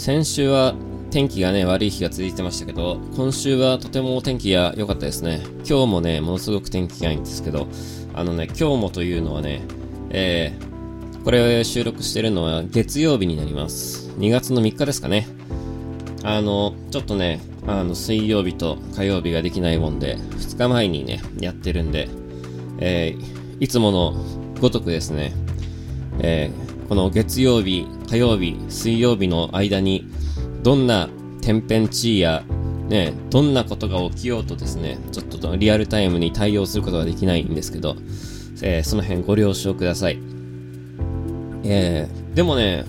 先週は天気がね、悪い日が続いてましたけど、今週はとても天気が良かったですね。今日もね、ものすごく天気がいいんですけど、あのね、今日もというのはね、えー、これを収録してるのは月曜日になります。2月の3日ですかね。あの、ちょっとね、あの、水曜日と火曜日ができないもんで、2日前にね、やってるんで、えー、いつものごとくですね、えー、この月曜日、火曜日、水曜日の間に、どんな天変地異や、ね、どんなことが起きようとですね、ちょっとリアルタイムに対応することができないんですけど、えー、その辺ご了承ください。えー、でもね、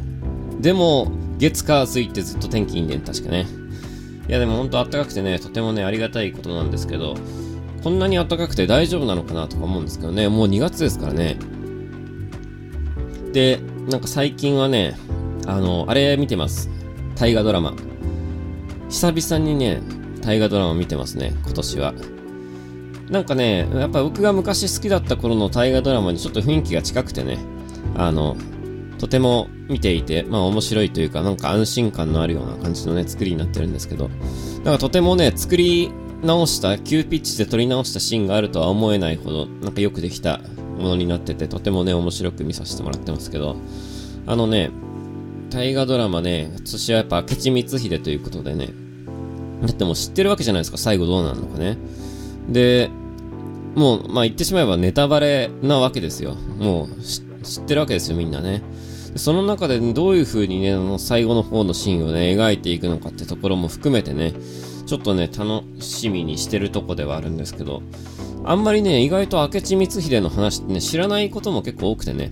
でも、月火水ってずっと天気いいんで、確かね。いやでも本当暖かくてね、とてもね、ありがたいことなんですけど、こんなに暖かくて大丈夫なのかなとか思うんですけどね、もう2月ですからね。で、なんか最近はね、あの、あれ見てます。大河ドラマ。久々にね、大河ドラマ見てますね、今年は。なんかね、やっぱ僕が昔好きだった頃の大河ドラマにちょっと雰囲気が近くてね、あの、とても見ていて、まあ面白いというか、なんか安心感のあるような感じのね、作りになってるんですけど、だかとてもね、作り直した、急ピッチで撮り直したシーンがあるとは思えないほど、なんかよくできたものになってて、とてもね、面白く見させてもらってますけど、あのね、大河ドラマね、私はやっぱ明智光秀ということでね、だってもう知ってるわけじゃないですか、最後どうなるのかね。で、もう、まあ言ってしまえばネタバレなわけですよ。もう知ってるわけですよ、みんなね。その中でどういう風にね、あの最後の方のシーンをね、描いていくのかってところも含めてね、ちょっとね、楽しみにしてるとこではあるんですけど、あんまりね、意外と明智光秀の話ってね、知らないことも結構多くてね、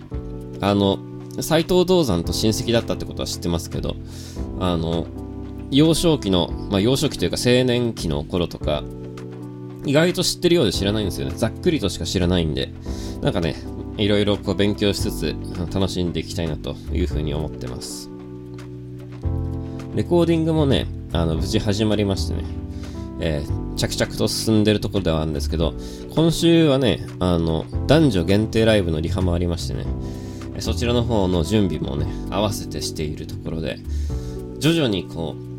あの、斎藤道山と親戚だったってことは知ってますけど、あの、幼少期の、まあ幼少期というか青年期の頃とか、意外と知ってるようで知らないんですよね。ざっくりとしか知らないんで、なんかね、いろいろこう勉強しつつ楽しんでいきたいなというふうに思ってます。レコーディングもね、あの、無事始まりましてね、えー、着々と進んでるところではあるんですけど、今週はね、あの、男女限定ライブのリハもありましてね、そちらの方の準備もね、合わせてしているところで、徐々にこう、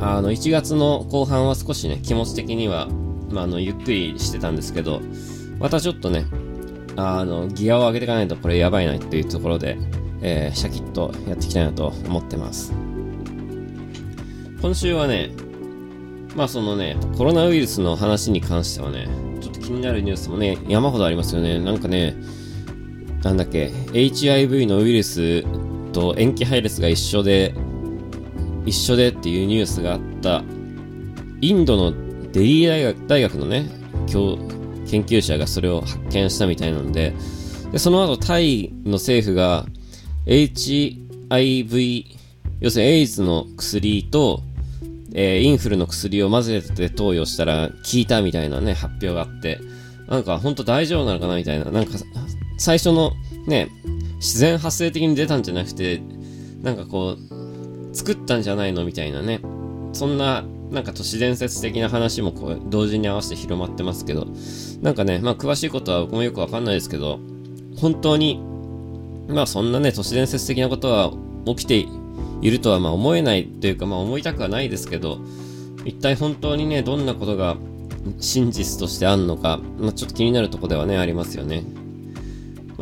あの、1月の後半は少しね、気持ち的には、まあ、あの、ゆっくりしてたんですけど、またちょっとね、あの、ギアを上げていかないとこれやばいなっていうところで、えー、シャキッとやっていきたいなと思ってます。今週はね、まあそのね、コロナウイルスの話に関してはね、ちょっと気になるニュースもね、山ほどありますよね。なんかね、なんだっけ、HIV のウイルスと塩基配列が一緒で、一緒でっていうニュースがあった、インドのデリー大学のね、教研究者がそれを発見したみたいなんで、でその後タイの政府が HIV、要するにエイズの薬と、えー、インフルの薬を混ぜて投与したら効いたみたいなね、発表があって、なんか本当大丈夫なのかなみたいな、なんか最初のね、自然発生的に出たんじゃなくて、なんかこう、作ったんじゃないのみたいなね。そんな、なんか都市伝説的な話もこう、同時に合わせて広まってますけど、なんかね、まあ詳しいことは僕もよくわかんないですけど、本当に、まあそんなね、都市伝説的なことは起きているとはまあ思えないというか、まあ思いたくはないですけど、一体本当にね、どんなことが真実としてあんのか、まあちょっと気になるとこではね、ありますよね。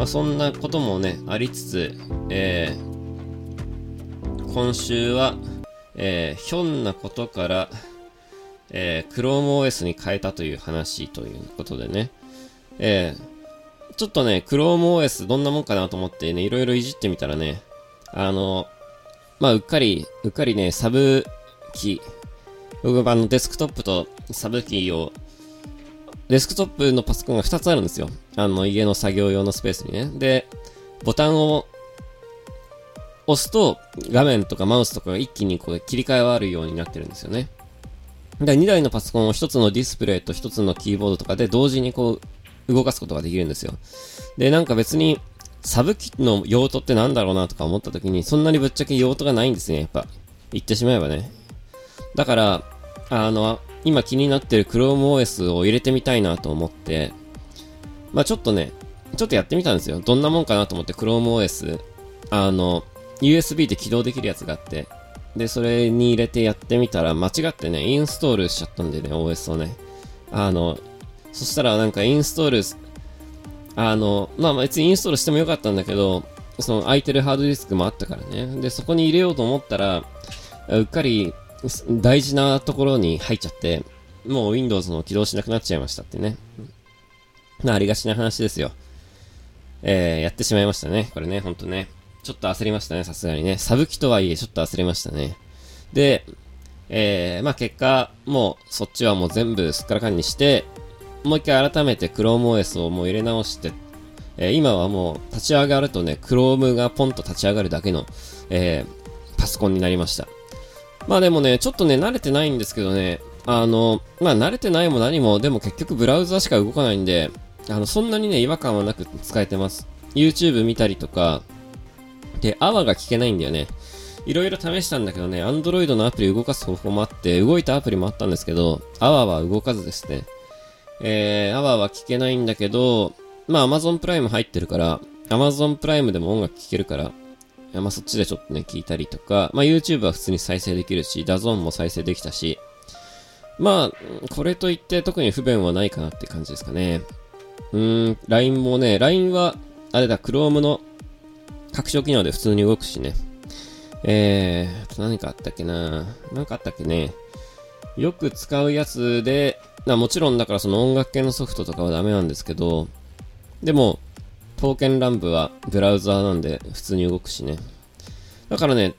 まあ、そんなこともね、ありつつ、えー、今週は、えー、ひょんなことから、えー、ChromeOS に変えたという話ということでね、えー、ちょっとね、ChromeOS どんなもんかなと思ってね、いろいろいじってみたらね、あの、まあ、うっかり、うっかりね、サブキー、僕はあのデスクトップとサブキーをデスクトップのパソコンが2つあるんですよ。あの、家の作業用のスペースにね。で、ボタンを押すと画面とかマウスとかが一気にこう切り替えはあるようになってるんですよね。で、2台のパソコンを1つのディスプレイと1つのキーボードとかで同時にこう動かすことができるんですよ。で、なんか別にサブキの用途ってなんだろうなとか思った時にそんなにぶっちゃけ用途がないんですね、やっぱ。言ってしまえばね。だから、あの、今気になってる ChromeOS を入れてみたいなと思って、まあちょっとね、ちょっとやってみたんですよ。どんなもんかなと思って ChromeOS、あの、USB で起動できるやつがあって、で、それに入れてやってみたら、間違ってね、インストールしちゃったんでね、OS をね。あの、そしたらなんかインストール、あの、まあ別にインストールしてもよかったんだけど、その空いてるハードディスクもあったからね。で、そこに入れようと思ったら、うっかり大事なところに入っちゃって、もう Windows の起動しなくなっちゃいましたってね。まあ、ありがちな話ですよ。えー、やってしまいましたね。これね、ほんとね。ちょっと焦りましたね、さすがにね。サブ機とはいえ、ちょっと焦りましたね。で、えー、まあ結果、もう、そっちはもう全部すっからかんにして、もう一回改めて ChromeOS をもう入れ直して、えー、今はもう立ち上がるとね、Chrome がポンと立ち上がるだけの、えー、パソコンになりました。まあでもね、ちょっとね、慣れてないんですけどね、あの、まあ慣れてないも何も、でも結局ブラウザしか動かないんで、あの、そんなにね、違和感はなく使えてます。YouTube 見たりとか、で、泡が聞けないんだよね。いろいろ試したんだけどね、Android のアプリ動かす方法もあって、動いたアプリもあったんですけど、泡は動かずですね。えー、泡は聞けないんだけど、まあ Amazon プライム入ってるから、Amazon プライムでも音楽聴けるから、まあそっちでちょっとね、聞いたりとか、まあ YouTube は普通に再生できるし、 DAZN も再生できたし、まあ、これといって特に不便はないかなって感じですかね。うーん、LINE もね、LINE は、あれだ、Chrome の拡張機能で普通に動くしね。えー、何かあったっけな何かあったっけね。よく使うやつで、なもちろんだからその音楽系のソフトとかはダメなんですけど、でも、刀剣乱舞はブラウザーなんで普通に動くしね。だからね、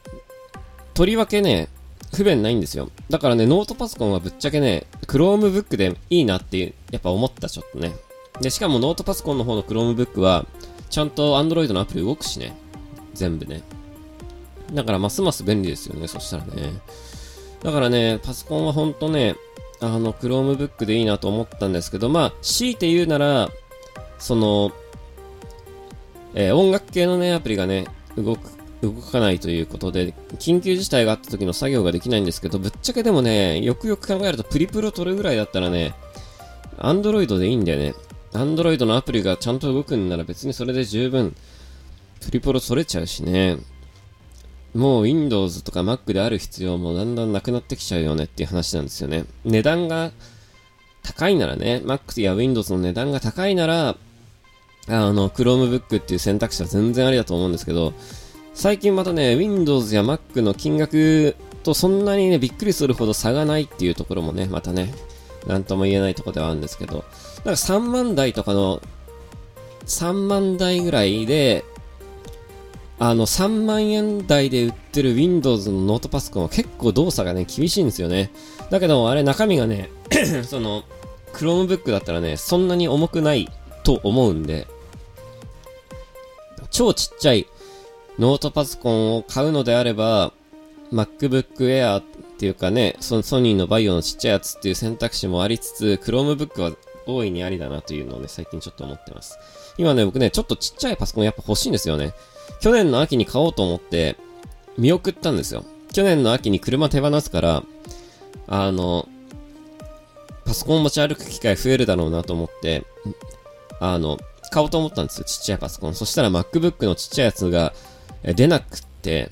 とりわけね、不便ないんですよ。だからね、ノートパソコンはぶっちゃけね、Chromebook でいいなっていうやっぱ思ったちょっとね。で、しかもノートパソコンの方の Chromebook は、ちゃんと Android のアプリ動くしね。全部ね。だからますます便利ですよね、そしたらね。だからね、パソコンはほんとね、あの、Chromebook でいいなと思ったんですけど、まあ、強いて言うなら、その、えー、音楽系のね、アプリがね、動く動かないということで、緊急事態があった時の作業ができないんですけど、ぶっちゃけでもね、よくよく考えるとプリプロ取るぐらいだったらね、アンドロイドでいいんだよね。アンドロイドのアプリがちゃんと動くんなら別にそれで十分、プリプロ取れちゃうしね。もう Windows とか Mac である必要もだんだんなくなってきちゃうよねっていう話なんですよね。値段が高いならね、Mac や Windows の値段が高いなら、あの、Chromebook っていう選択肢は全然ありだと思うんですけど、最近またね、Windows や Mac の金額とそんなにね、びっくりするほど差がないっていうところもね、またね、なんとも言えないとこではあるんですけど、だから3万台とかの、3万台ぐらいで、あの、3万円台で売ってる Windows のノートパソコンは結構動作がね、厳しいんですよね。だけど、あれ中身がね、その、Chromebook だったらね、そんなに重くないと思うんで、超ちっちゃいノートパソコンを買うのであれば、MacBook Air っていうかね、そのソニーのバイオのちっちゃいやつっていう選択肢もありつつ、Chromebook は大いにありだなというのをね、最近ちょっと思ってます。今ね、僕ね、ちょっとちっちゃいパソコンやっぱ欲しいんですよね。去年の秋に買おうと思って、見送ったんですよ。去年の秋に車手放すから、あの、パソコン持ち歩く機会増えるだろうなと思って、あの、買おうと思ったんですよ、ちっちゃいパソコン。そしたら MacBook のちっちゃいやつが、出なくって、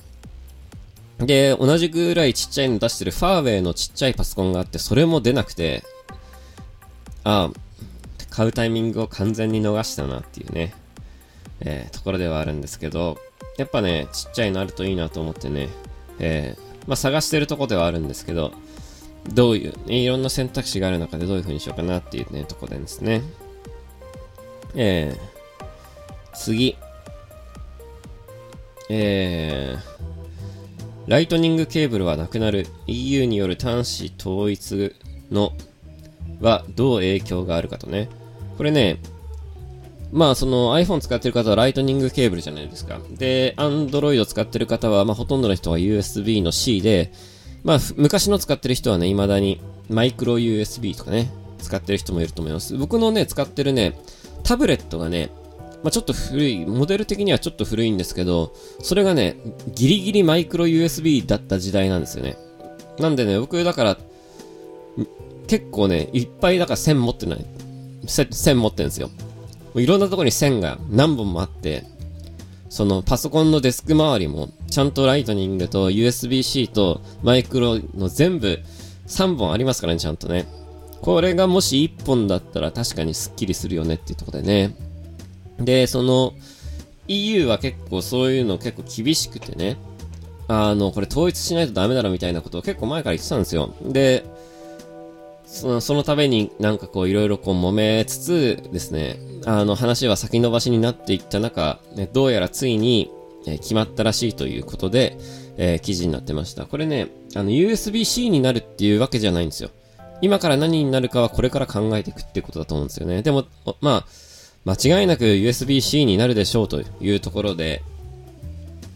で、同じぐらいちっちゃいの出してるファーウェイのちっちゃいパソコンがあって、それも出なくて、ああ、買うタイミングを完全に逃したなっていうね、えー、ところではあるんですけど、やっぱね、ちっちゃいのあるといいなと思ってね、えー、まあ探してるとこではあるんですけど、どういう、ね、いろんな選択肢がある中でどういう風にしようかなっていうね、とこでですね。えー、次。えー、ライトニングケーブルはなくなる EU による端子統一のはどう影響があるかとね。これね、まあその iPhone 使ってる方はライトニングケーブルじゃないですか。で、Android 使ってる方は、まあほとんどの人は USB の C で、まあ昔の使ってる人はね、未だにマイクロ USB とかね、使ってる人もいると思います。僕のね、使ってるね、タブレットがね、まあ、ちょっと古い、モデル的にはちょっと古いんですけど、それがね、ギリギリマイクロ USB だった時代なんですよね。なんでね、僕だから、結構ね、いっぱいだから線持ってない。線持ってるんですよ。いろんなとこに線が何本もあって、そのパソコンのデスク周りもちゃんとライトニングと USB-C とマイクロの全部3本ありますからね、ちゃんとね。これがもし1本だったら確かにスッキリするよねっていうとこでね。で、その、EU は結構そういうの結構厳しくてね。あの、これ統一しないとダメだろみたいなことを結構前から言ってたんですよ。で、そのそのためになんかこういろいろこう揉めつつですね、あの話は先延ばしになっていった中、ね、どうやらついに、え、決まったらしいということで、えー、記事になってました。これね、あの USB-C になるっていうわけじゃないんですよ。今から何になるかはこれから考えていくってことだと思うんですよね。でも、まあ、間違いなく USB-C になるでしょうというところで、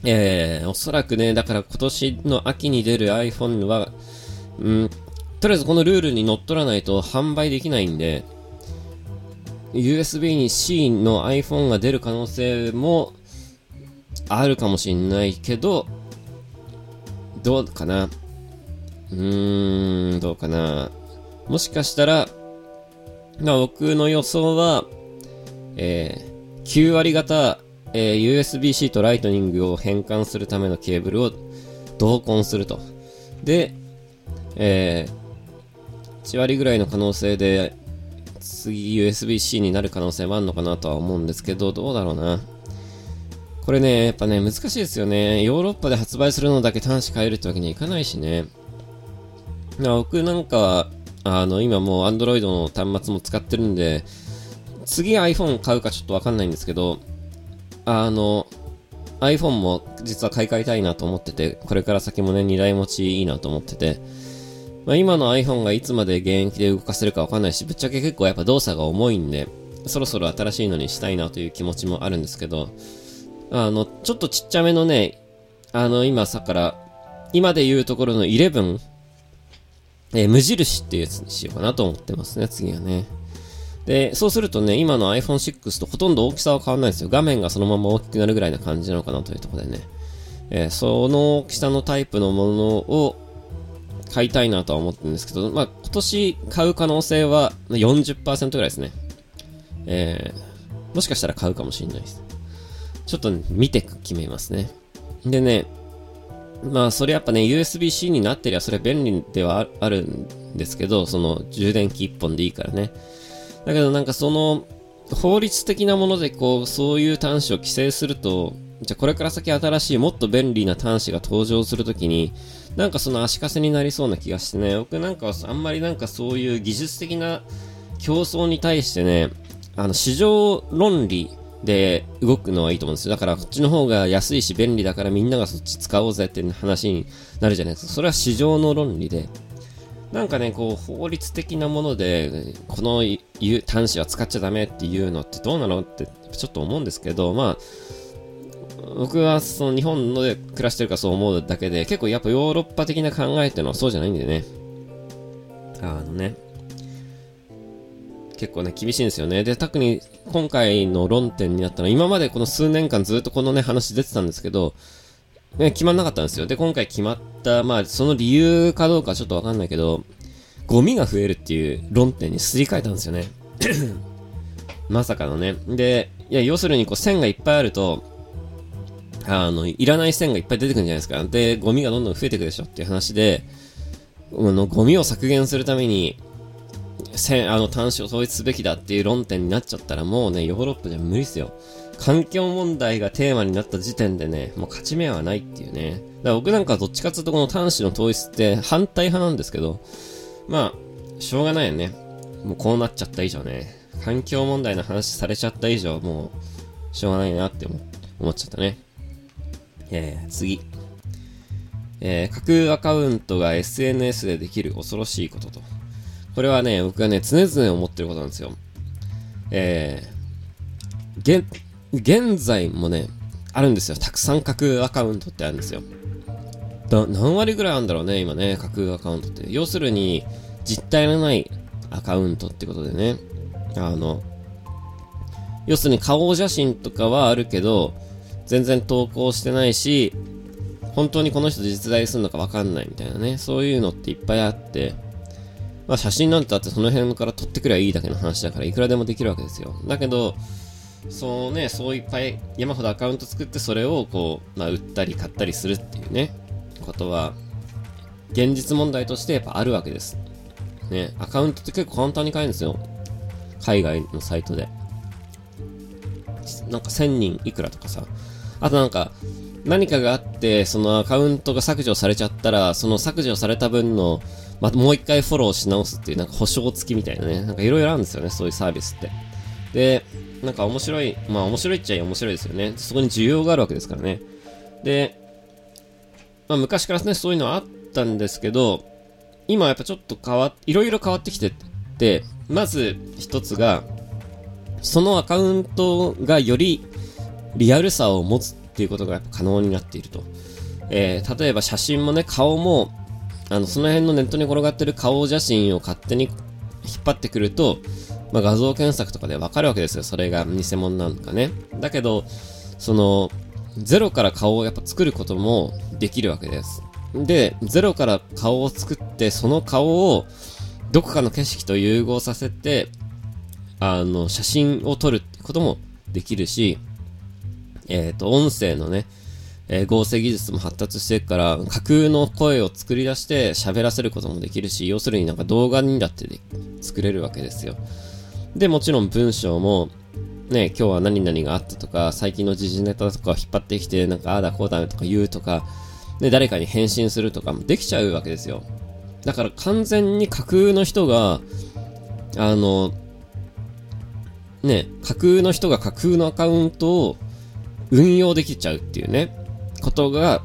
えー、おそらくね、だから今年の秋に出る iPhone は、うん、とりあえずこのルールに乗っ取らないと販売できないんで、USB に C の iPhone が出る可能性もあるかもしれないけど、どうかな？うーん、どうかな？もしかしたら、まあ僕の予想は、えー、9割型、えー、USB-C とライトニングを変換するためのケーブルを同梱すると。で、えー、8割ぐらいの可能性で、次 USB-C になる可能性もあるのかなとは思うんですけど、どうだろうな。これね、やっぱね、難しいですよね。ヨーロッパで発売するのだけ端子変えるってわけにはいかないしね。僕なんかは、あの、今もう Android の端末も使ってるんで、次 iPhone 買うかちょっとわかんないんですけど、あの、iPhone も実は買い替えたいなと思ってて、これから先もね、2台持ちいいなと思ってて、まあ、今の iPhone がいつまで現役で動かせるかわかんないし、ぶっちゃけ結構やっぱ動作が重いんで、そろそろ新しいのにしたいなという気持ちもあるんですけど、あの、ちょっとちっちゃめのね、あの、今さから、今で言うところの11、えー、無印っていうやつにしようかなと思ってますね、次はね。で、そうするとね、今の iPhone6 とほとんど大きさは変わらないんですよ。画面がそのまま大きくなるぐらいな感じなのかなというところでね。えー、その大きさのタイプのものを、買いたいなとは思ってるんですけど、まあ、今年買う可能性は40%ぐらいですね。えー、もしかしたら買うかもしれないです。ちょっと見て決めますね。でね、まあ、それやっぱね、USB-C になってりゃそれ便利ではあるんですけど、その充電器1本でいいからね。だけどなんかその、法律的なものでこう、そういう端子を規制すると、じゃあこれから先新しいもっと便利な端子が登場するときに、なんかその足かせになりそうな気がしてね、僕なんかはあんまりなんかそういう技術的な競争に対してね、あの市場論理で動くのはいいと思うんですよ。だからこっちの方が安いし便利だからみんながそっち使おうぜって話になるじゃないですか。それは市場の論理で。なんかね、こう、法律的なもので、この端子は使っちゃダメっていうのってどうなのってちょっと思うんですけど、まあ、僕はその日本ので暮らしてるからそう思うだけで、結構やっぱヨーロッパ的な考えっていうのはそうじゃないんでね。あのね。結構ね、厳しいんですよね。で、特に今回の論点になったのは、今までこの数年間ずっとこのね、話出てたんですけど、ね、決まんなかったんですよ。で、今回決まった、まあ、その理由かどうかちょっとわかんないけど、ゴミが増えるっていう論点にすり替えたんですよね。まさかのね。で、いや、要するにこう線がいっぱいあると、あの、いらない線がいっぱい出てくるんじゃないですか。で、ゴミがどんどん増えていくでしょっていう話で、あの、ゴミを削減するために、線、あの、端子を統一すべきだっていう論点になっちゃったらもうね、ヨーロッパじゃ無理っすよ。環境問題がテーマになった時点でね、もう勝ち目はないっていうね。だから僕なんかどっちかっていうとこの端子の統一って反対派なんですけど、まあ、しょうがないよね。もうこうなっちゃった以上ね。環境問題の話されちゃった以上、もう、しょうがないなって思っちゃったね。えー、次。えー、架空アカウントが SNS でできる恐ろしいことと。これはね、僕がね、常々思ってることなんですよ。えー、現、現在もね、あるんですよ。たくさん架空アカウントってあるんですよ。だ何割ぐらいあるんだろうね、今ね、架空アカウントって。要するに、実体のないアカウントってことでね。あの、要するに顔写真とかはあるけど、全然投稿してないし、本当にこの人実在するのかわかんないみたいなね、そういうのっていっぱいあって、まあ写真なんてあってその辺から撮ってくりゃいいだけの話だからいくらでもできるわけですよ。だけど、そうね、そういっぱい山ほどアカウント作ってそれをこう、まあ、売ったり買ったりするっていうね、ことは、現実問題としてやっぱあるわけです。ね、アカウントって結構簡単に買えるんですよ。海外のサイトで。なんか1000人いくらとかさ。あとなんか、何かがあって、そのアカウントが削除されちゃったら、その削除された分の、まもう一回フォローし直すっていう、なんか保証付きみたいなね。なんかいろいろあるんですよね、そういうサービスって。で、なんか面白い、まあ面白いっちゃ面白いですよね。そこに需要があるわけですからね。で、まあ昔からね、そういうのはあったんですけど、今やっぱちょっと変わいろいろ変わってきてて、まず一つが、そのアカウントがよりリアルさを持つっていうことがやっぱ可能になっていると。えー、例えば写真もね、顔も、あの、その辺のネットに転がってる顔写真を勝手に引っ張ってくると、まあ、画像検索とかでわかるわけですよ。それが偽物なのかね。だけど、その、ゼロから顔をやっぱ作ることもできるわけです。で、ゼロから顔を作って、その顔をどこかの景色と融合させて、あの、写真を撮るってこともできるし、えっ、ー、と、音声のね、えー、合成技術も発達してるから、架空の声を作り出して喋らせることもできるし、要するになんか動画にだって作れるわけですよ。で、もちろん文章も、ね、今日は何々があったとか、最近の時事ネタとかを引っ張ってきて、なんかああだこうだとか言うとか、ね、誰かに返信するとかもできちゃうわけですよ。だから完全に架空の人が、あの、ね、架空の人が架空のアカウントを運用できちゃうっていうね、ことが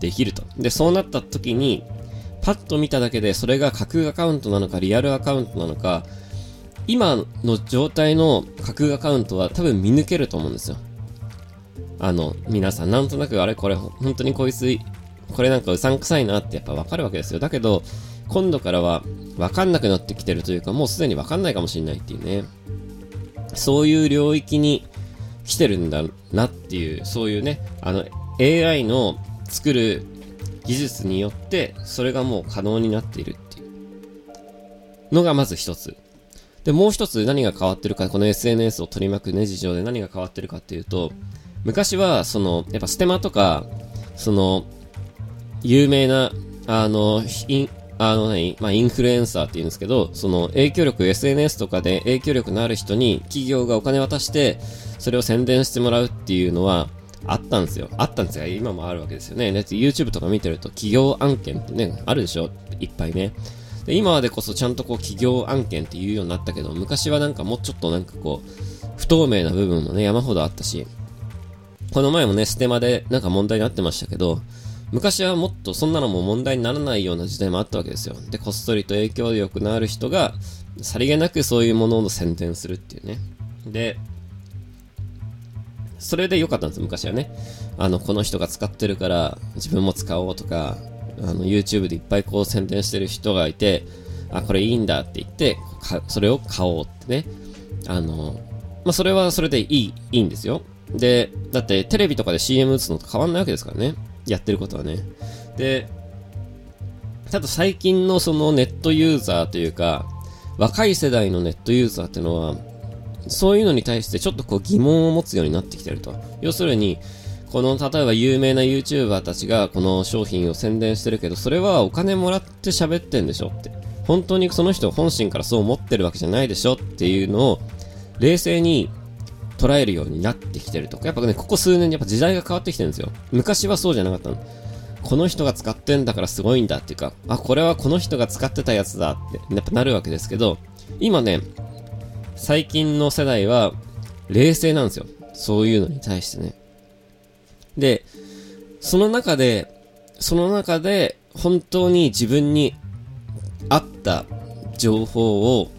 できると。で、そうなった時に、パッと見ただけでそれが架空アカウントなのかリアルアカウントなのか、今の状態の架空アカウントは多分見抜けると思うんですよ。あの、皆さん、なんとなくあれこれ、本当にこいつ、これなんかうさんくさいなってやっぱわかるわけですよ。だけど、今度からはわかんなくなってきてるというか、もうすでにわかんないかもしれないっていうね。そういう領域に来てるんだなっていう、そういうね、あの、AI の作る技術によって、それがもう可能になっているっていうのがまず一つ。で、もう一つ何が変わってるか、この SNS を取り巻くね、事情で何が変わってるかっていうと、昔は、その、やっぱステマとか、その、有名な、あの、イン、あの何、まあ、インフルエンサーって言うんですけど、その影響力、SNS とかで影響力のある人に企業がお金渡して、それを宣伝してもらうっていうのは、あったんですよ。あったんですが、今もあるわけですよね。YouTube とか見てると企業案件ってね、あるでしょ？いっぱいね。で今までこそちゃんとこう企業案件って言うようになったけど、昔はなんかもうちょっとなんかこう、不透明な部分のね、山ほどあったし、この前もね、ステマでなんか問題になってましたけど、昔はもっとそんなのも問題にならないような時代もあったわけですよ。で、こっそりと影響力のある人が、さりげなくそういうものを宣伝するっていうね。で、それで良かったんです、昔はね。あの、この人が使ってるから、自分も使おうとか、あの、YouTube でいっぱいこう宣伝してる人がいて、あ、これいいんだって言って、それを買おうってね。あの、まあ、それはそれでいい、いいんですよ。で、だってテレビとかで CM 打つのと変わんないわけですからね。やってることはね。で、ただ最近のそのネットユーザーというか、若い世代のネットユーザーっていうのは、そういうのに対してちょっとこう疑問を持つようになってきてると。要するに、この、例えば有名な YouTuber たちがこの商品を宣伝してるけど、それはお金もらって喋ってんでしょって。本当にその人本心からそう思ってるわけじゃないでしょっていうのを、冷静に捉えるようになってきてるとか。やっぱね、ここ数年にやっぱ時代が変わってきてるんですよ。昔はそうじゃなかったの。この人が使ってんだからすごいんだっていうか、あ、これはこの人が使ってたやつだって、やっぱなるわけですけど、今ね、最近の世代は冷静なんですよ。そういうのに対してね。で、その中で、その中で本当に自分に合った情報を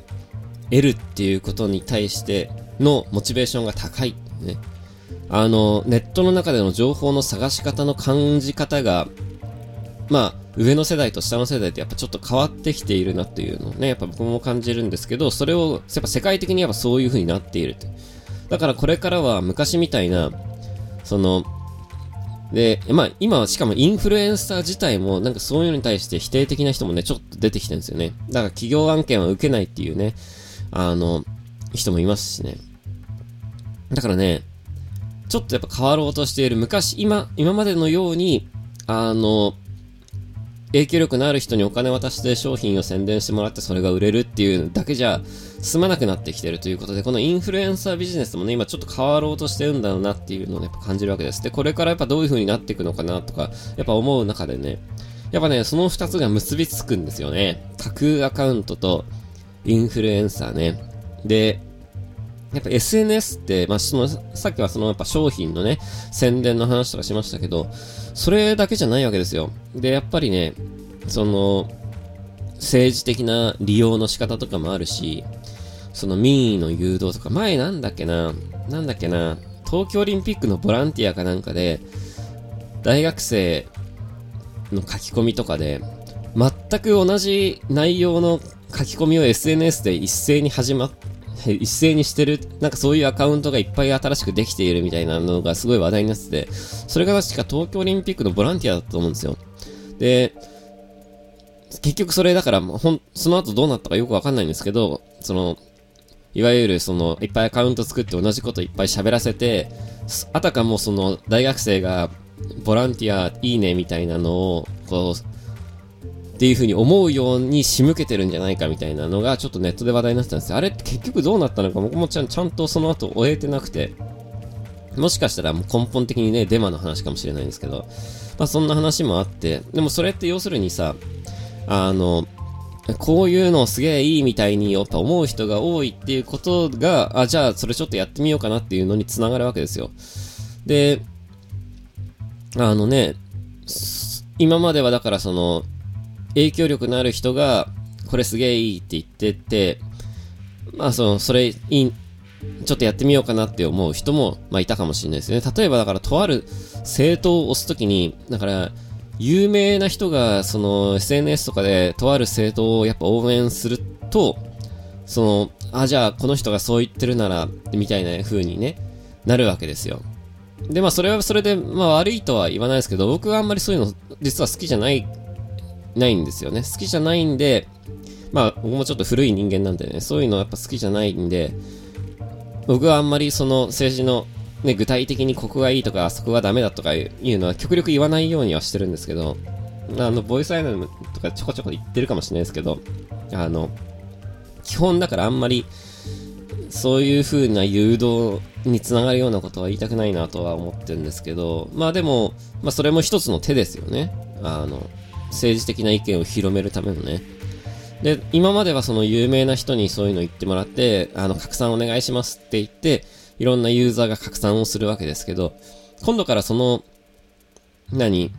得るっていうことに対してのモチベーションが高い。ね。あの、ネットの中での情報の探し方の感じ方が、まあ、上の世代と下の世代ってやっぱちょっと変わってきているなっていうのをね、やっぱ僕も感じるんですけど、それを、やっぱ世界的にやっぱそういう風になっていると。だからこれからは昔みたいな、その、で、まあ今はしかもインフルエンサー自体もなんかそういうのに対して否定的な人もね、ちょっと出てきてるんですよね。だから企業案件は受けないっていうね、あの、人もいますしね。だからね、ちょっとやっぱ変わろうとしている昔、今、今までのように、あの、影響力のある人にお金渡して商品を宣伝してもらってそれが売れるっていうだけじゃ済まなくなってきてるということで、このインフルエンサービジネスもね、今ちょっと変わろうとしてるんだろうなっていうのをね、感じるわけです。で、これからやっぱどういう風になっていくのかなとか、やっぱ思う中でね、やっぱね、その二つが結びつくんですよね。架空アカウントとインフルエンサーね。で、やっぱ SNS って、まあ、その、さっきはそのやっぱ商品のね、宣伝の話とかしましたけど、それだけじゃないわけですよ。で、やっぱりね、その、政治的な利用の仕方とかもあるし、その民意の誘導とか、前なんだっけな、なんだっけな、東京オリンピックのボランティアかなんかで、大学生の書き込みとかで、全く同じ内容の書き込みを SNS で一斉に始まっ一斉にしてる、なんかそういうアカウントがいっぱい新しくできているみたいなのがすごい話題になってて、それが確か東京オリンピックのボランティアだったと思うんですよ。で、結局それだから、ほん、その後どうなったかよくわかんないんですけど、その、いわゆるその、いっぱいアカウント作って同じこといっぱい喋らせて、あたかもその、大学生が、ボランティアいいねみたいなのを、こう、っていう風に思うように仕向けてるんじゃないかみたいなのがちょっとネットで話題になってたんですよ。あれって結局どうなったのか僕もちゃんちゃんとその後終えてなくて、もしかしたらもう根本的にね、デマの話かもしれないんですけど、まあそんな話もあって、でもそれって要するにさ、あの、こういうのすげえいいみたいにやっぱ思う人が多いっていうことが、あ、じゃあそれちょっとやってみようかなっていうのにつながるわけですよ。で、あのね、今まではだからその、影響力のある人が、これすげえいいって言ってて、まあその、それいい、ちょっとやってみようかなって思う人も、まあいたかもしれないですね。例えばだからとある政党を押すときに、だから、有名な人が、その SNS とかでとある政党をやっぱ応援すると、その、あ、じゃあこの人がそう言ってるなら、みたいな風にね、なるわけですよ。で、まあそれはそれで、まあ悪いとは言わないですけど、僕はあんまりそういうの実は好きじゃないないんですよね。好きじゃないんで、まあ、僕もちょっと古い人間なんでね、そういうのやっぱ好きじゃないんで、僕はあんまりその政治の、ね、具体的にここがいいとか、あそこがダメだとかいうのは極力言わないようにはしてるんですけど、あの、ボイスアイランドとかちょこちょこ言ってるかもしれないですけど、あの、基本だからあんまり、そういう風な誘導につながるようなことは言いたくないなとは思ってるんですけど、まあでも、まあそれも一つの手ですよね。あの、政治的な意見を広めるためのね。で、今まではその有名な人にそういうの言ってもらって、あの、拡散お願いしますって言って、いろんなユーザーが拡散をするわけですけど、今度からその、何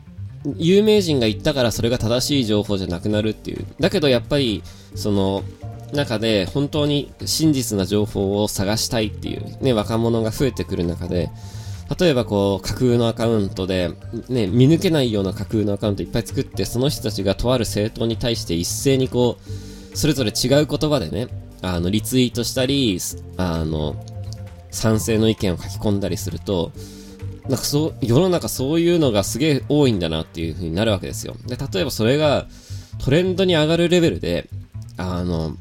有名人が言ったからそれが正しい情報じゃなくなるっていう。だけどやっぱり、その、中で本当に真実な情報を探したいっていうね、若者が増えてくる中で、例えばこう、架空のアカウントで、ね、見抜けないような架空のアカウントいっぱい作って、その人たちがとある政党に対して一斉にこう、それぞれ違う言葉でね、あの、リツイートしたり、あの、賛成の意見を書き込んだりすると、なんかそう、世の中そういうのがすげえ多いんだなっていう風になるわけですよ。で、例えばそれがトレンドに上がるレベルで、あの、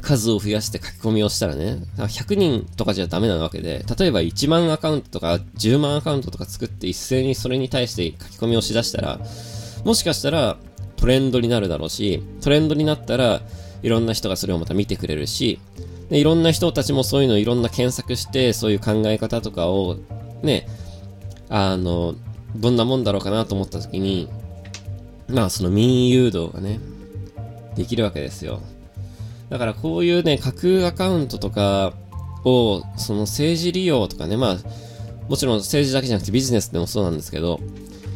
数を増やして書き込みをしたらね、100人とかじゃダメなわけで、例えば1万アカウントとか10万アカウントとか作って一斉にそれに対して書き込みをしだしたら、もしかしたらトレンドになるだろうし、トレンドになったらいろんな人がそれをまた見てくれるし、でいろんな人たちもそういうのいろんな検索して、そういう考え方とかを、ね、あの、どんなもんだろうかなと思った時に、まあその民誘導がね、できるわけですよ。だからこういうね、架空アカウントとかを、その政治利用とかね、まあ、もちろん政治だけじゃなくてビジネスでもそうなんですけど、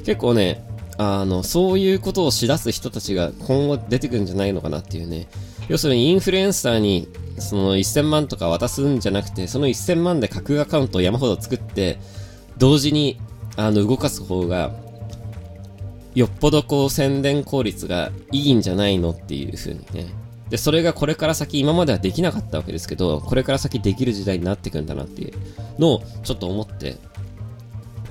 結構ね、あの、そういうことをしだす人たちが今後出てくるんじゃないのかなっていうね。要するにインフルエンサーにその1000万とか渡すんじゃなくて、その1000万で架空アカウントを山ほど作って、同時にあの動かす方が、よっぽどこう宣伝効率がいいんじゃないのっていう風にね、で、それがこれから先、今まではできなかったわけですけど、これから先できる時代になっていくんだなっていうのをちょっと思って、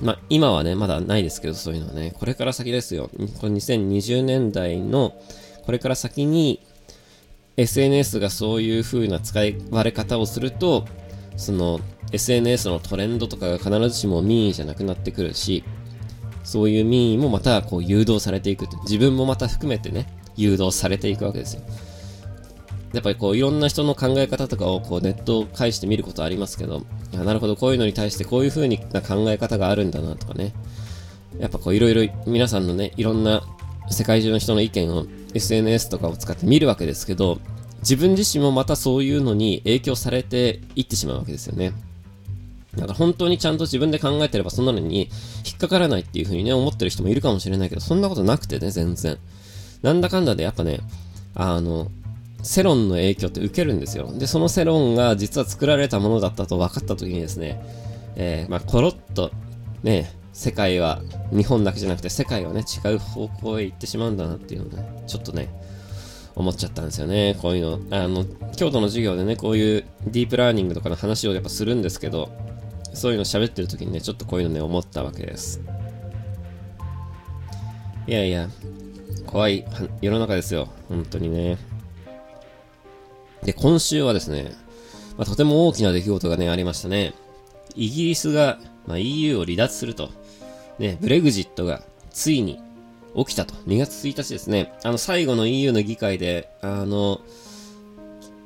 まあ、今はね、まだないですけど、そういうのはね、これから先ですよ。これ2020年代の、これから先に、SNS がそういう風な使い割れ方をすると、その SNS のトレンドとかが必ずしも民意じゃなくなってくるし、そういう民意もまたこう誘導されていくと。自分もまた含めてね、誘導されていくわけですよ。やっぱりこういろんな人の考え方とかをこうネットを介して見ることありますけど、なるほどこういうのに対してこういう風な考え方があるんだなとかね。やっぱこういろいろ皆さんのね、いろんな世界中の人の意見を SNS とかを使って見るわけですけど、自分自身もまたそういうのに影響されていってしまうわけですよね。だから本当にちゃんと自分で考えてればそんなのに引っかからないっていう風にね、思ってる人もいるかもしれないけど、そんなことなくてね、全然。なんだかんだでやっぱね、あの、世論の影響って受けるんですよ。で、その世論が実は作られたものだったと分かった時にですね、えー、まあ、コロッと、ね、世界は、日本だけじゃなくて世界はね、違う方向へ行ってしまうんだなっていうのね、ちょっとね、思っちゃったんですよね。こういうの。あの、京都の授業でね、こういうディープラーニングとかの話をやっぱするんですけど、そういうの喋ってる時にね、ちょっとこういうのね、思ったわけです。いやいや、怖い世の中ですよ。本当にね。で、今週はですね、まあ、とても大きな出来事がね、ありましたね。イギリスが、まあ、EU を離脱すると。ね、ブレグジットがついに起きたと。2月1日ですね。あの、最後の EU の議会で、あの、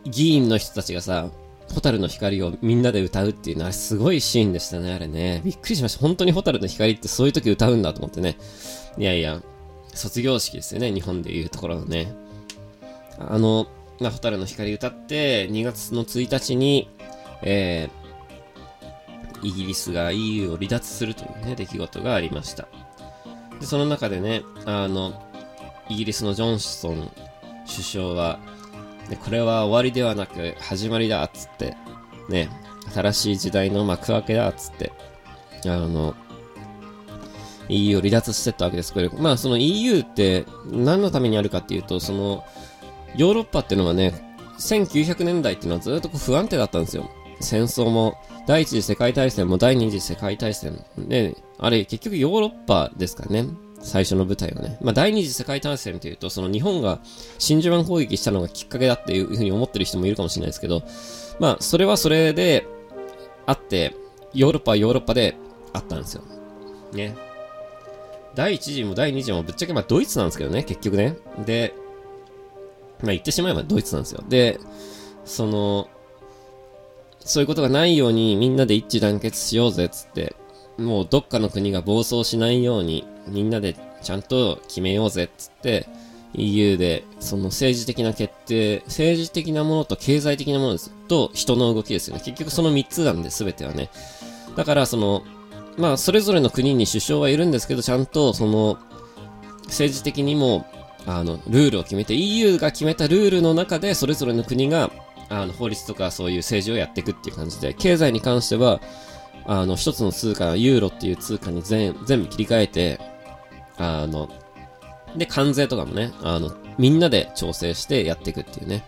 議員の人たちがさ、ホタルの光をみんなで歌うっていうのはすごいシーンでしたね、あれね。びっくりしました。本当にホタルの光ってそういう時歌うんだと思ってね。いやいや、卒業式ですよね、日本でいうところのね。あの、まあ、ホタルの光歌って、2月の1日に、えー、イギリスが EU を離脱するというね、出来事がありました。で、その中でね、あの、イギリスのジョンソン首相は、で、これは終わりではなく始まりだっつって、ね、新しい時代の幕開けだっつって、あの、EU を離脱してったわけですけど、まあその EU って何のためにあるかっていうと、その、ヨーロッパっていうのはね、1900年代っていうのはずっとこう不安定だったんですよ。戦争も、第一次世界大戦も第二次世界大戦ね、あれ結局ヨーロッパですかね。最初の舞台がね。まあ、第二次世界大戦というと、その日本が真珠湾攻撃したのがきっかけだっていうふうに思ってる人もいるかもしれないですけど、まあ、それはそれであって、ヨーロッパはヨーロッパであったんですよ。ね。第一次も第二次もぶっちゃけまあドイツなんですけどね、結局ね。で、まあ言ってしまえばドイツなんですよ。で、その、そういうことがないようにみんなで一致団結しようぜっつって、もうどっかの国が暴走しないようにみんなでちゃんと決めようぜっつって EU でその政治的な決定、政治的なものと経済的なものですと人の動きですよね。結局その3つなんで全てはね。だからその、まあそれぞれの国に首相はいるんですけどちゃんとその政治的にもあの、ルールを決めて、EU が決めたルールの中で、それぞれの国が、あの、法律とかそういう政治をやっていくっていう感じで、経済に関しては、あの、一つの通貨、ユーロっていう通貨に全、全部切り替えて、あの、で、関税とかもね、あの、みんなで調整してやっていくっていうね。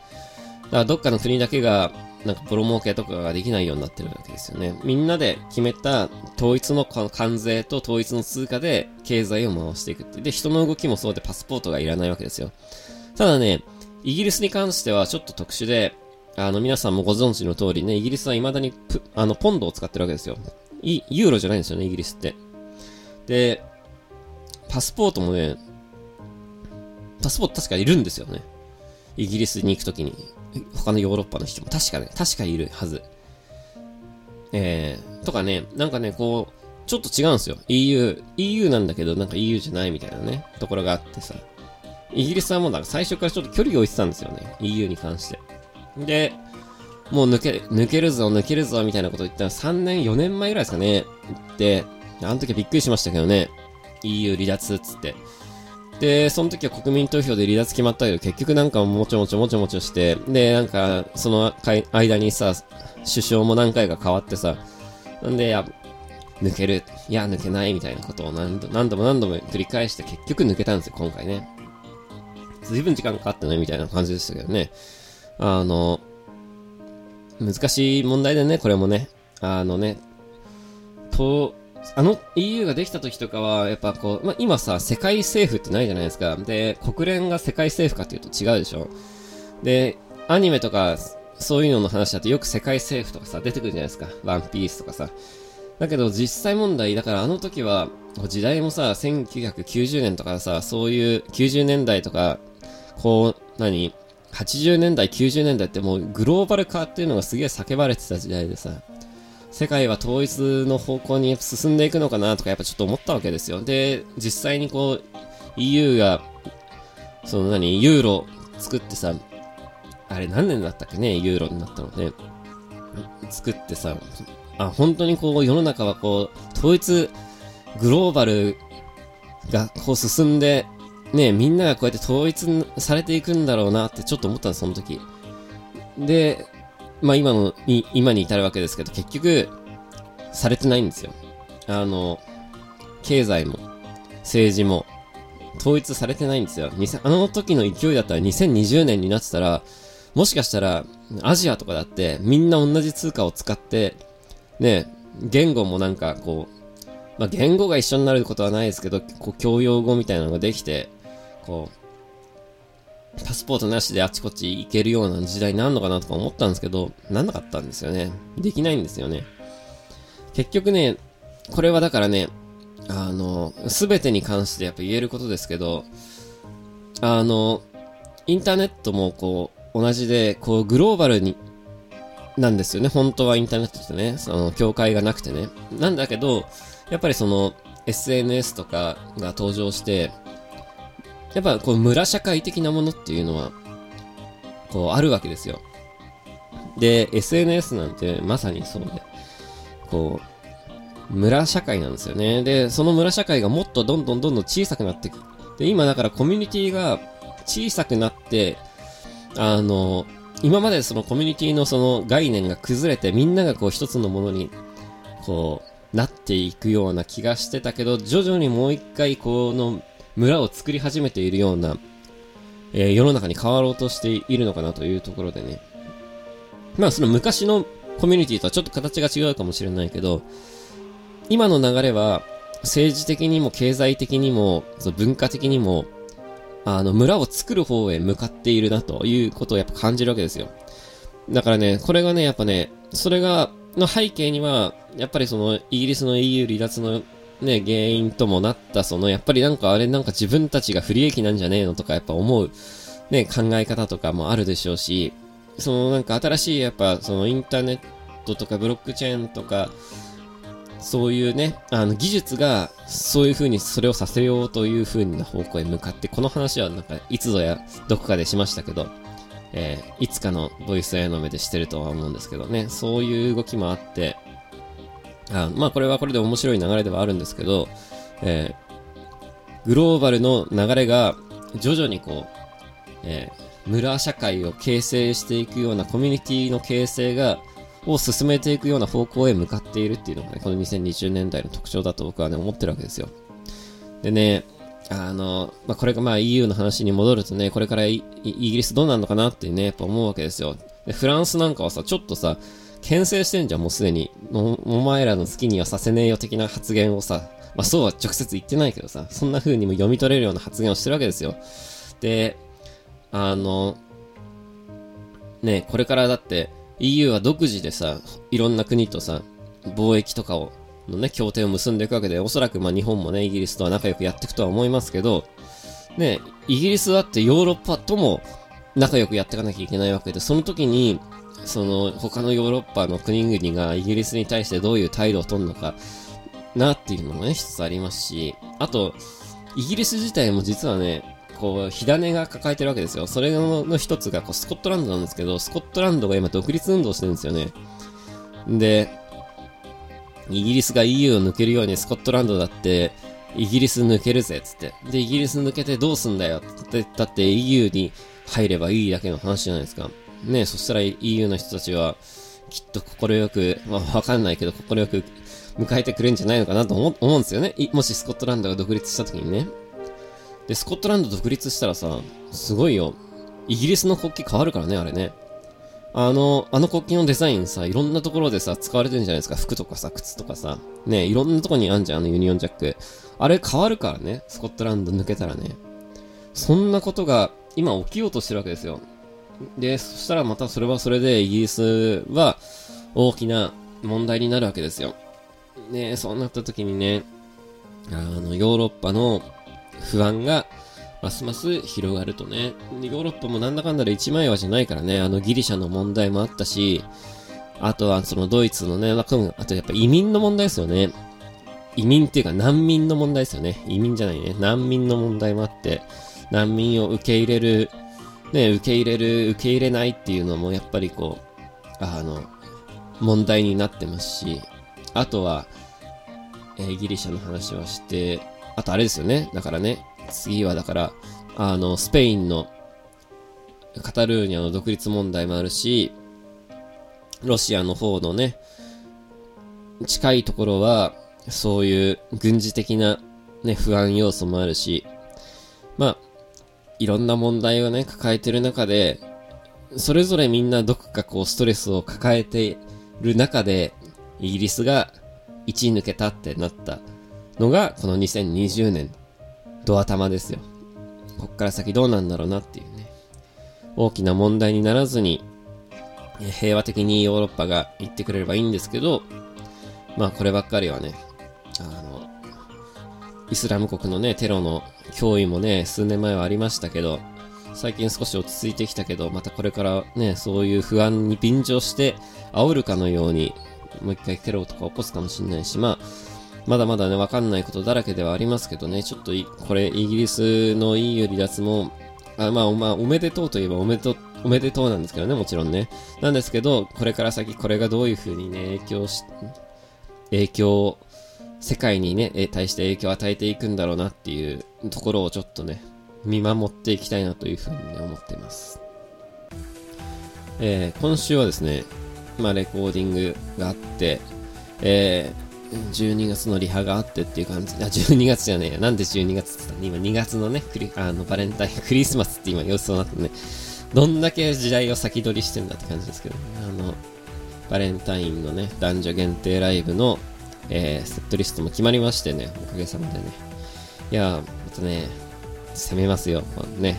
だからどっかの国だけが、なんかプロ儲けとかができないようになってるわけですよね。みんなで決めた統一の関税と統一の通貨で経済を回していくって。で、人の動きもそうでパスポートがいらないわけですよ。ただね、イギリスに関してはちょっと特殊で、あの、皆さんもご存知の通りね、イギリスは未だにあの、ポンドを使ってるわけですよ。い、ユーロじゃないんですよね、イギリスって。で、パスポートもね、パスポート確かいるんですよね。イギリスに行くときに。他のヨーロッパの人も確かね、確かいるはず。えー、とかね、なんかね、こう、ちょっと違うんですよ。EU、EU なんだけど、なんか EU じゃないみたいなね、ところがあってさ。イギリスはもうだから最初からちょっと距離を置いてたんですよね。EU に関して。で、もう抜け、抜けるぞ、抜けるぞ、みたいなこと言ったら3年、4年前ぐらいですかね。で、あの時はびっくりしましたけどね。EU 離脱つって。で、その時は国民投票で離脱決まったけど、結局なんかもちょもちょもちょもちょして、で、なんか、その間にさ、首相も何回か変わってさ、なんで、や、抜ける、いや、抜けないみたいなことを何度何度も何度も繰り返して結局抜けたんですよ、今回ね。随分時間かかってないみたいな感じでしたけどね。あの、難しい問題でね、これもね。あのね、と、あの EU ができた時とかは、やっぱこう、まあ、今さ、世界政府ってないじゃないですか。で、国連が世界政府かっていうと違うでしょ。で、アニメとかそういうのの話だとよく世界政府とかさ、出てくるじゃないですか。ワンピースとかさ。だけど実際問題、だからあの時は、時代もさ、1990年とかさ、そういう90年代とか、こう、何 ?80 年代、90年代ってもうグローバル化っていうのがすげえ叫ばれてた時代でさ、世界は統一の方向に進んでいくのかなとかやっぱちょっと思ったわけですよ。で、実際にこう、EU が、その何、ユーロ作ってさ、あれ何年だったっけね、ユーロになったのね。作ってさ、あ、本当にこう世の中はこう、統一、グローバルがこう進んで、ね、みんながこうやって統一されていくんだろうなってちょっと思ったんです、その時。で、まあ今の、に、今に至るわけですけど、結局、されてないんですよ。あの、経済も、政治も、統一されてないんですよ。あの時の勢いだったら2020年になってたら、もしかしたら、アジアとかだって、みんな同じ通貨を使って、ね、言語もなんかこう、まあ、言語が一緒になることはないですけど、こう、教養語みたいなのができて、こう、パスポートなしであちこち行けるような時代になるのかなとか思ったんですけど、なんなかったんですよね。できないんですよね。結局ね、これはだからね、あの、すべてに関してやっぱ言えることですけど、あの、インターネットもこう、同じで、こう、グローバルになんですよね。本当はインターネットってね、その、境界がなくてね。なんだけど、やっぱりその、SNS とかが登場して、やっぱこう、村社会的なものっていうのは、こう、あるわけですよ。で、SNS なんてまさにそうで、こう、村社会なんですよね。で、その村社会がもっとどんどんどんどん小さくなっていく。で、今だからコミュニティが小さくなって、あの、今までそのコミュニティのその概念が崩れてみんながこう一つのものにこうなっていくような気がしてたけど徐々にもう一回この村を作り始めているような、えー、世の中に変わろうとしているのかなというところでねまあその昔のコミュニティとはちょっと形が違うかもしれないけど今の流れは政治的にも経済的にもその文化的にもあの、村を作る方へ向かっているなということをやっぱ感じるわけですよ。だからね、これがね、やっぱね、それが、の背景には、やっぱりその、イギリスの EU 離脱のね、原因ともなった、その、やっぱりなんかあれなんか自分たちが不利益なんじゃねえのとかやっぱ思う、ね、考え方とかもあるでしょうし、そのなんか新しいやっぱそのインターネットとかブロックチェーンとか、そういうね、あの、技術が、そういう風にそれをさせようという風な方向へ向かって、この話はなんか、いつぞや、どこかでしましたけど、えー、いつかのボイスへの目でしてるとは思うんですけどね、そういう動きもあって、あまあ、これはこれで面白い流れではあるんですけど、えー、グローバルの流れが、徐々にこう、えー、村社会を形成していくようなコミュニティの形成が、を進めていくような方向へ向かっているっていうのがね、この2020年代の特徴だと僕はね、思ってるわけですよ。でね、あの、まあ、これがまあ EU の話に戻るとね、これからイギリスどうなるのかなってね、やっぱ思うわけですよ。で、フランスなんかはさ、ちょっとさ、牽制してんじゃん、もうすでに。お前らの好きにはさせねえよ的な発言をさ、まあそうは直接言ってないけどさ、そんな風にも読み取れるような発言をしてるわけですよ。で、あの、ね、これからだって、EU は独自でさ、いろんな国とさ、貿易とかを、のね、協定を結んでいくわけで、おそらくまあ日本もね、イギリスとは仲良くやっていくとは思いますけど、ね、イギリスだってヨーロッパとも仲良くやっていかなきゃいけないわけで、その時に、その他のヨーロッパの国々がイギリスに対してどういう態度を取るのかなっていうのもね、一つありますし、あと、イギリス自体も実はね、こう、火種が抱えてるわけですよ。それの一つがこうスコットランドなんですけど、スコットランドが今独立運動してるんですよね。で、イギリスが EU を抜けるようにスコットランドだって、イギリス抜けるぜ、つって。で、イギリス抜けてどうすんだよ、って、だって EU に入ればいいだけの話じゃないですか。ねそしたら EU の人たちは、きっと快く、まあわかんないけど、快く迎えてくれるんじゃないのかなと思うんですよね。もしスコットランドが独立した時にね。で、スコットランド独立したらさ、すごいよ。イギリスの国旗変わるからね、あれね。あの、あの国旗のデザインさ、いろんなところでさ、使われてるんじゃないですか。服とかさ、靴とかさ。ね、いろんなとこにあんじゃん、あのユニオンジャック。あれ変わるからね、スコットランド抜けたらね。そんなことが今起きようとしてるわけですよ。で、そしたらまたそれはそれでイギリスは大きな問題になるわけですよ。ねそうなった時にね、あの、ヨーロッパの不安がますます広がるとね。ヨーロッパもなんだかんだで一枚岩じゃないからね、あのギリシャの問題もあったし、あとはそのドイツのね、あとやっぱ移民の問題ですよね。移民っていうか難民の問題ですよね。移民じゃないね。難民の問題もあって、難民を受け入れる、ね、受け入れる、受け入れないっていうのもやっぱりこう、あの、問題になってますし、あとは、えー、ギリシャの話はして、あとあれですよね。だからね、次はだから、あの、スペインのカタルーニャの独立問題もあるし、ロシアの方のね、近いところは、そういう軍事的なね、不安要素もあるし、まあ、いろんな問題をね、抱えてる中で、それぞれみんなどこかこうストレスを抱えてる中で、イギリスが1位抜けたってなったのが、この2020年、ドア玉ですよ。こっから先どうなんだろうなっていうね。大きな問題にならずに、平和的にヨーロッパが行ってくれればいいんですけど、まあこればっかりはね、あの、イスラム国のね、テロの脅威もね、数年前はありましたけど、最近少し落ち着いてきたけど、またこれからね、そういう不安に便乗して、煽るかのように、もう一回テロとか起こすかもしれないし、まあ、まだまだね、わかんないことだらけではありますけどね、ちょっとこれ、イギリスの EU 離脱も、あまあ、まあ、おめでとうといえばおめでとう、おめでとうなんですけどね、もちろんね。なんですけど、これから先これがどういう風にね、影響し、影響、世界にね、対して影響を与えていくんだろうなっていうところをちょっとね、見守っていきたいなという風に、ね、思っています。えー、今週はですね、まあ、レコーディングがあって、えー、12月のリハがあってっていう感じ。あ、12月じゃねえや。なんで12月って言ったの？今2月のね、クリあのバレンタイン、クリスマスって今予想になってね、どんだけ時代を先取りしてんだって感じですけど、ね、あの、バレンタインのね、男女限定ライブの、えー、セットリストも決まりましてね、おかげさまでね。いやまたね、攻めますよ、ね。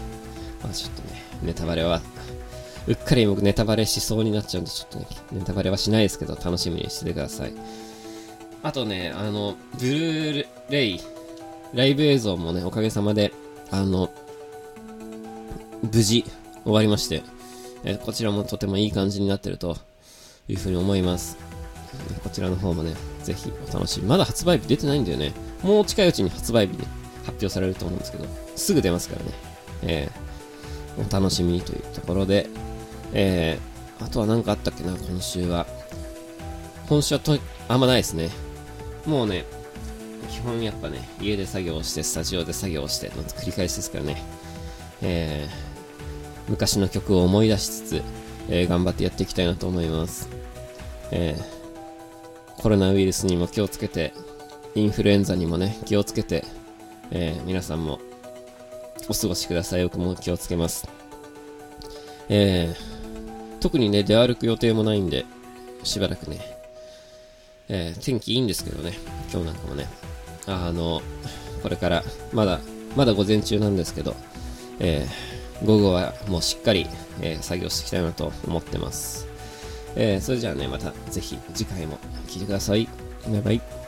まあちょっとね、ネタバレは、うっかり僕ネタバレしそうになっちゃうんで、ちょっとね、ネタバレはしないですけど、楽しみにしててください。あとね、あの、ブルーレイ、ライブ映像もね、おかげさまで、あの、無事、終わりまして、えこちらもとてもいい感じになってるというふうに思います。こちらの方もね、ぜひお楽しみ。まだ発売日出てないんだよね。もう近いうちに発売日で発表されると思うんですけど、すぐ出ますからね。えー、お楽しみというところで、えー、あとは何かあったっけな、今週は。今週はと、あんまないですね。もうね、基本やっぱね、家で作業して、スタジオで作業しての繰り返しですからね。えー、昔の曲を思い出しつつ、えー、頑張ってやっていきたいなと思います。えー、コロナウイルスにも気をつけて、インフルエンザにもね、気をつけて、えー、皆さんもお過ごしください。僕も気をつけます。えー、特にね、出歩く予定もないんで、しばらくね、えー、天気いいんですけどね、今日なんかもね、あの、これから、まだ、まだ午前中なんですけど、えー、午後はもうしっかり、えー、作業していきたいなと思ってます。えー、それじゃあね、またぜひ次回も聴いてください。バイバイ。